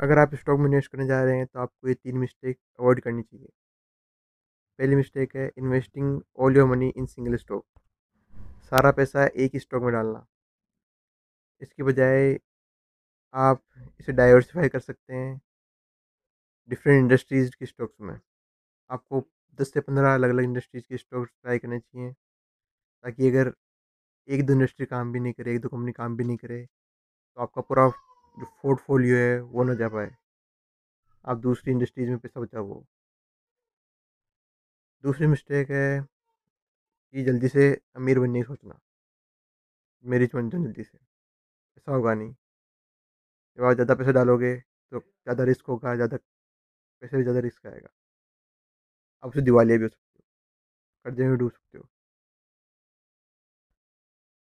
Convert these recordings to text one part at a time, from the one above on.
अगर आप स्टॉक में इन्वेस्ट करने जा रहे हैं तो आपको ये तीन मिस्टेक अवॉइड करनी चाहिए। पहली मिस्टेक है investing all your money in single stock. सारा पैसा एक ही स्टॉक में डालना। इसके बजाय आप इसे डाइवर्सिफाई कर सकते हैं डिफरेंट इंडस्ट्रीज़ के स्टॉक्स में। आपको दस से पंद्रह अलग अलग इंडस्ट्रीज़ के स्टॉक्स ट्राई करने चाहिए, ताकि अगर एक दो इंडस्ट्री काम भी नहीं करे, एक दो कंपनी काम भी नहीं करे तो आपका पूरा जो पोर्टफोलियो है, वो ना जा पाए। आप दूसरी इंडस्ट्रीज़ में पैसा बचाओ दूसरी मिस्टेक है कि जल्दी से अमीर बनने की सोचना। मेरी बन जाओ जल्दी से। ऐसा होगा नहीं। जब आप ज़्यादा पैसे डालोगे तो ज़्यादा रिस्क होगा, ज़्यादा पैसे भी ज़्यादा रिस्क आएगा। आप उसे दिवालिया भी हो सकते हो। कर्जे में डूब सकते हो।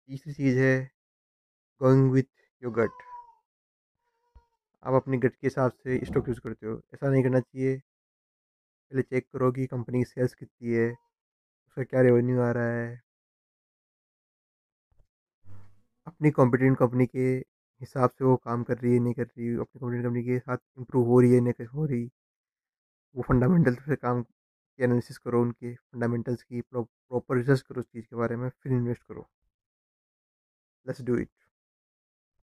तीसरी चीज़ है गोइंग विथ योर गट आप अपने गट के हिसाब से स्टॉक यूज़ करते हो। ऐसा नहीं करना चाहिए। पहले चेक करो कि कंपनी की सेल्स कितनी है, उसका क्या रेवेन्यू आ रहा है। अपनी कॉम्पिटेंट कंपनी के हिसाब से वो काम कर रही है, नहीं कर रही अपनी कॉम्पिटेंट कंपनी के साथ इम्प्रूव हो रही है, नहीं हो रही। वो फंडामेंटल से काम की एनालिसिस करो, उनके फंडामेंटल्स की प्रॉपर रिसर्च करो उस चीज़ के बारे में, फिर इन्वेस्ट करो। Let's do it.